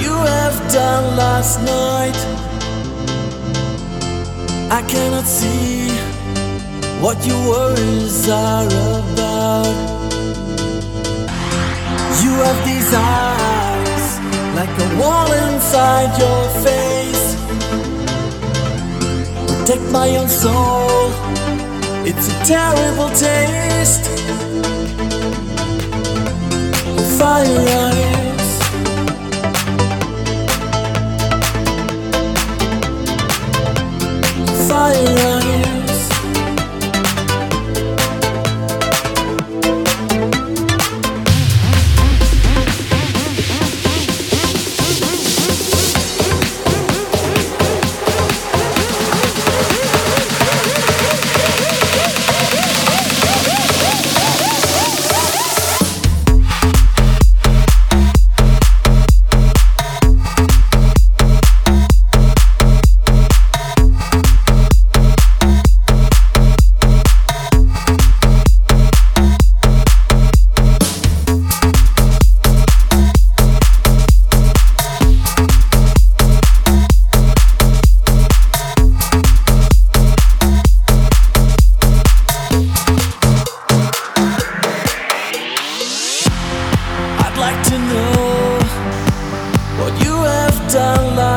you have done last night. I cannot see what your worries are about. You have these eyes like a wall inside your face. Protect my own soul, it's a terrible taste. Fire.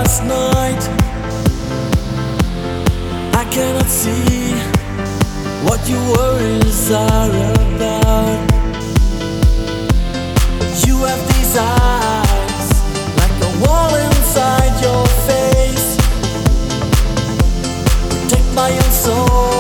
last night. I cannot see what your worries are about. You have these eyes like a wall inside your face. Protect my own soul.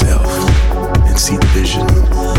yourself and see the vision.